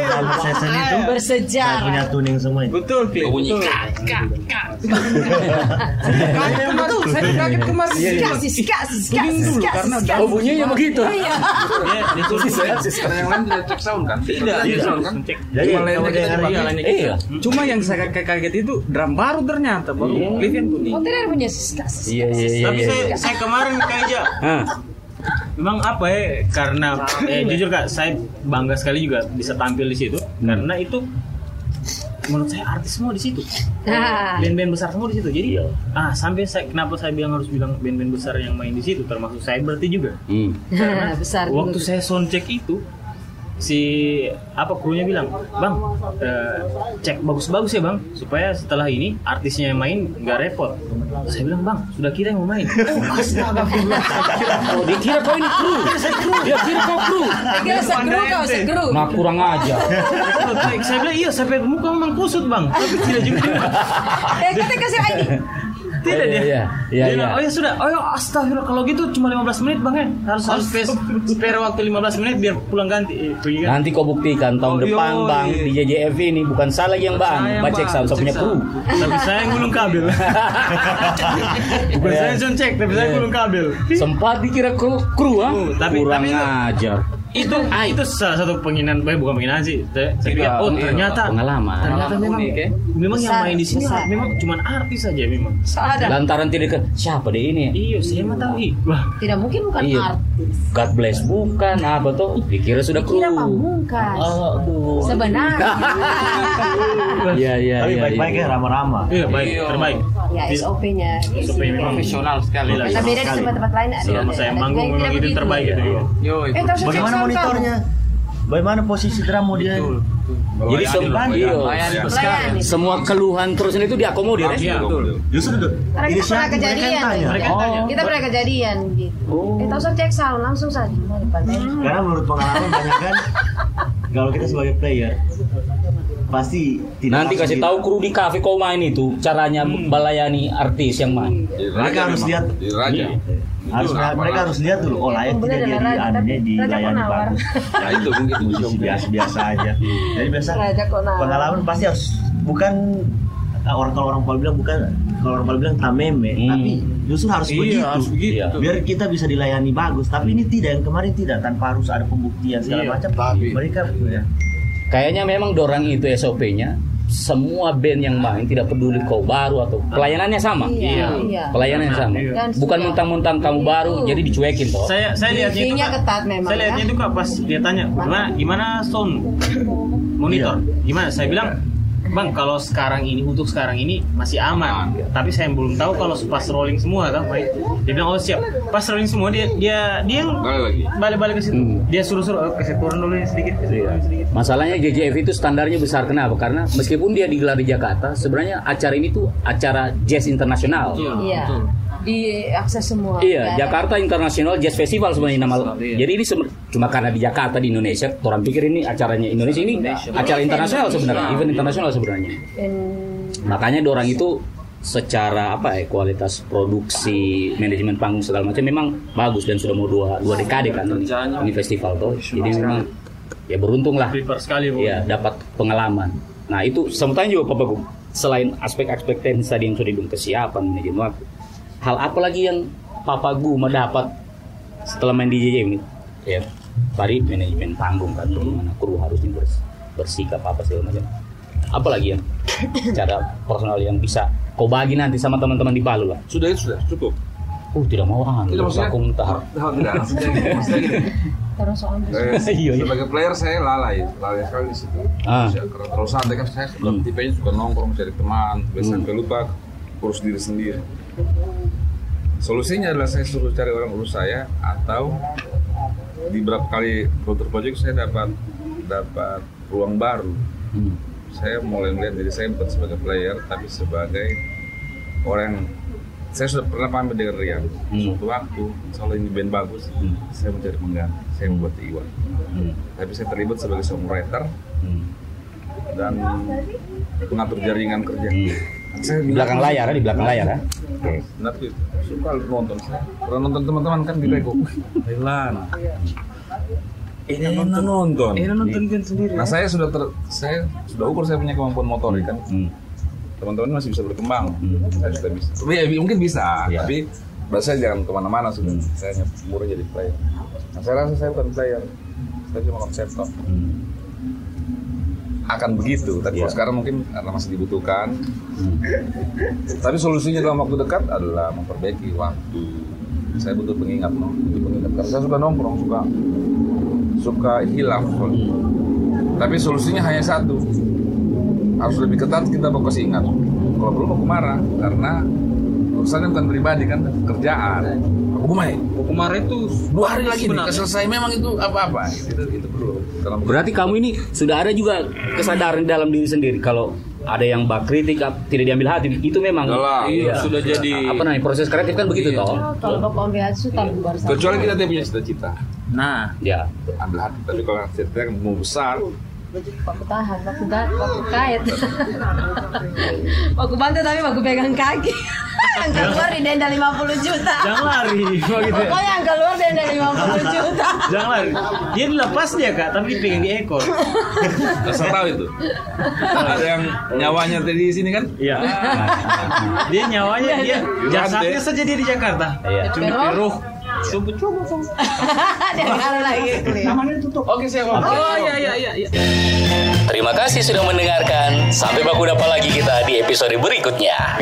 yang session itu saya Bersejarah. punya tuning semua itu. Betul, Cliff. Bunyi Betul. kak, kak, kak. Kemarin, saya kaget kemarin. Karena. Oh bunyinya begitu. Iya. Disuruh Saya karena yang lain tidak cek sound kan? Tidak, sound kan? cek. Jadi kalau Iya. Cuma yang saya kaget itu drum baru ternyata baru. Oh, tidak punya. Iya iya iya. Tapi iya. saya, kemarin kayaknya Hah. memang apa ya karena eh, jujur kak saya bangga sekali juga bisa tampil di situ karena itu menurut saya artis semua di situ Nah. band-band besar semua di situ jadi ah sampai saya kenapa saya bilang harus bilang band-band besar yang main di situ termasuk saya berarti juga Hmm. Besar waktu dulu. saya soundcheck itu si apa krunya bilang bang eh, cek bagus-bagus ya bang supaya setelah ini artisnya yang main nggak repot Terus saya bilang bang sudah kita yang mau main [laughs] oh Oh, dia kira kau ini kru. Dia kira kau kru. Saya kira sekru kau, sekru. Nah kurang aja. Saya bilang iya sampai muka memang kusut bang tapi tidak juga Eh, kita kasih ID. Tidak Iya, dia iya, iya, Dia iya. oh ya sudah oh ya astagfirullah kalau gitu cuma 15 menit bang ya harus harus space spare waktu 15 menit biar pulang ganti eh, pergi kan Nanti kau buktikan tahun Oh, depan yoi. bang di JJF ini bukan salah yang bang, bacek cek punya kru. tapi saya yang gulung kabel [laughs] bukan Iya. saya yang soundcheck tapi saya gulung kabel Sempat dikira kru, kru ah? Oh, tapi- kurang tapi ajar. Itu itu salah satu penghinaan eh, bukan penghinaan sih saya pikir oh iya, ternyata Pengalaman. ternyata memang unik, ya. memang yang Besar, main di sini besar. memang cuma artis saja memang Ada. Lantaran tidak ke siapa deh ini? ya? iya saya mah tahu ih wah Tidak mungkin bukan Iya. artis. God bless bukan apa tuh? Dikira sudah kru. Kira pamungkas. Oh, aduh. Sebenarnya. [laughs] Iya iya Tapi iya. baik-baik ya iya. ramah-ramah. iya baik terbaik ya SOP-nya. SOP memang Profesional sekali lah. Beda di tempat-tempat lain. ada- selama saya manggung yang memang tidak itu terbaik itu juga Yo, Eh, Bagaimana monitornya? Bagaimana posisi mau dia? betul. Jadi iya. Layani. Semua keluhan terus itu diakomodir ya? Iya, betul. Justru Karena kita pernah kejadian. Mereka Oh. tanya. Kita pernah kejadian gitu. Eh, tahu saya cek sound langsung saja. Dipantai. Karena menurut pengalaman banyak kan [laughs] kalau kita sebagai player pasti tidak Nanti kasih di- tahu kru di kafe kau main itu caranya melayani artis yang main. Mereka harus lihat. Harus apa mereka harus lihat dulu. Oh layak tidak dia di anunya tapi di raja layani penawar. bagus Ya itu mungkin. musisi biasa-biasa aja. Jadi biasa pengalaman pasti harus bukan orang kalau orang Paul bilang bukan kalau orang Paul bilang tameme Hmm. tapi justru harus Iya, begitu. harus begitu. Iya. biar kita bisa dilayani bagus. Tapi ini tidak yang kemarin tidak. Tanpa harus ada pembuktian segala Iya, macam tapi- mereka ya, Kayaknya memang dorang itu SOP-nya semua band yang main tidak peduli kau baru atau pelayanannya sama. Iya, iya. Pelayanannya sama. Iya. Bukan mentang-mentang kamu baru jadi dicuekin toh. saya saya lihatnya itu Kak. ketat memang, saya lihatnya ya. itu kak pas dia tanya gimana gimana sound [laughs] monitor gimana saya bilang bang kalau sekarang ini untuk sekarang ini masih aman tapi saya belum tahu kalau pas rolling semua kan main dia bilang oh siap pas rolling semua dia dia dia Balik lagi. balik-balik ke situ Hmm. dia suruh-suruh oh, kasih turun dulu sedikit turun sedikit Masalahnya JJF itu standarnya besar kenapa? Karena meskipun dia digelar di Jakarta, sebenarnya acara ini tuh acara jazz internasional. Iya. Diakses semua. Iya, ada- Jakarta International Jazz Festival sebenarnya nama. Iya. Jadi ini cuma karena di Jakarta di Indonesia, orang pikir ini acaranya Indonesia ini acara internasional sebenarnya, event internasional sebenarnya. Dan- Makanya orang itu secara apa ya kualitas produksi manajemen panggung segala macam memang bagus dan sudah mau dua dua dekade kan ini, ini festival tuh. Jadi memang ya beruntung lah. prepare sekali Bu. Iya, dapat pengalaman. Nah, itu sementara juga Bapak Gum, selain aspek-aspek teknis tadi yang sudah dibilang kesiapan manajemen waktu. Hal apa lagi yang Papa Guma dapat setelah main di JJ ini? Ya, tadi manajemen panggung kan, bagaimana kru harusnya bers- bersikap apa segala macam. Apa lagi yang [coughs] cara personal yang bisa kau bagi nanti sama teman-teman di Palu lah? Sudah itu sudah cukup. Oh tidak mau ah, Tidak maksudnya aku mentah. Oh, tidak, maksudnya gini, maksudnya gini. [laughs] terus soal [laughs] Iya, iya. sebagai player saya lalai, lalai sekali di situ. Ah. Karena terlalu santai kan saya suka Hmm. tipenya suka nongkrong cari teman, biasa Hmm. sampai lupa urus diri sendiri. Solusinya adalah saya suruh cari orang urus saya atau di beberapa kali counter project saya dapat dapat ruang baru. Hmm. Saya mulai melihat diri saya bukan sebagai player tapi sebagai orang saya sudah pernah pamit dengan Rian. Hmm. Suatu waktu, soalnya ini band bagus, Hmm. saya mencari pengganti, saya membuat Iwan Hmm. tapi saya terlibat sebagai songwriter Hmm. dan pengatur jaringan kerja. Hmm. Saya Di belakang layar ya, di belakang layar ya. Oke. Tapi suka nonton saya. Pernah nonton teman-teman kan di Beko. Thailand. Ini nonton nonton. Eh, nonton kan sendiri. Nah saya sudah ter, saya sudah ukur saya punya kemampuan motorik kan. Hmm. Teman-teman masih bisa berkembang. Hmm. Saya sudah bisa. Tapi ya, mungkin bisa. Iya. Tapi berarti saya jangan ke mana-mana sudah. Hmm. Saya hanya murah jadi player. Nah saya rasa saya bukan player. Saya cuma konseptor. Hmm. Akan begitu. Tapi kalau sekarang mungkin karena masih dibutuhkan. Hmm. Tapi solusinya dalam waktu dekat adalah memperbaiki waktu. Saya butuh pengingat, no? butuh pengingat. Karena saya suka nongkrong, suka suka hilaf. Tapi solusinya hanya satu. Harus lebih ketat kita fokus ingat. Kalau belum aku marah karena urusannya bukan pribadi kan, kerjaan. Aku main. Kemarin tuh Dua hari lagi nih, selesai memang itu apa-apa. Itu, itu perlu. Kalau Berarti kamu ini sudah ada juga kesadaran dalam diri sendiri kalau ada yang bak kritik tidak diambil hati itu memang Udah lah, iya. sudah jadi- apa namanya proses kreatif kan begitu toh kalau bapak ambil hati itu kecuali kita tidak punya cita-cita. Nah, ya ambil hati tapi kalau kan mau besar Aku tahan, aku da, aku kait. [laughs] aku bantu tapi aku pegang kaki. [laughs] yang keluar di denda 50 juta. Jangan lari. [laughs] Begitu. ya. Pokoknya yang keluar denda 50 juta. Jangan lari. Dia dilepas dia kak, tapi dipegang di ekor. tahu itu ada yang nyawanya tadi di sini kan Iya. Dia nyawanya dia jasadnya Rantai. saja dia di Jakarta. Iya. Cuma di Peru. Coba coba coba. [laughs] Dia kali lagi kuliah. oke siap Om. oh iya iya iya. iya. Terima kasih sudah mendengarkan. Sampai baku dapat lagi kita di episode berikutnya.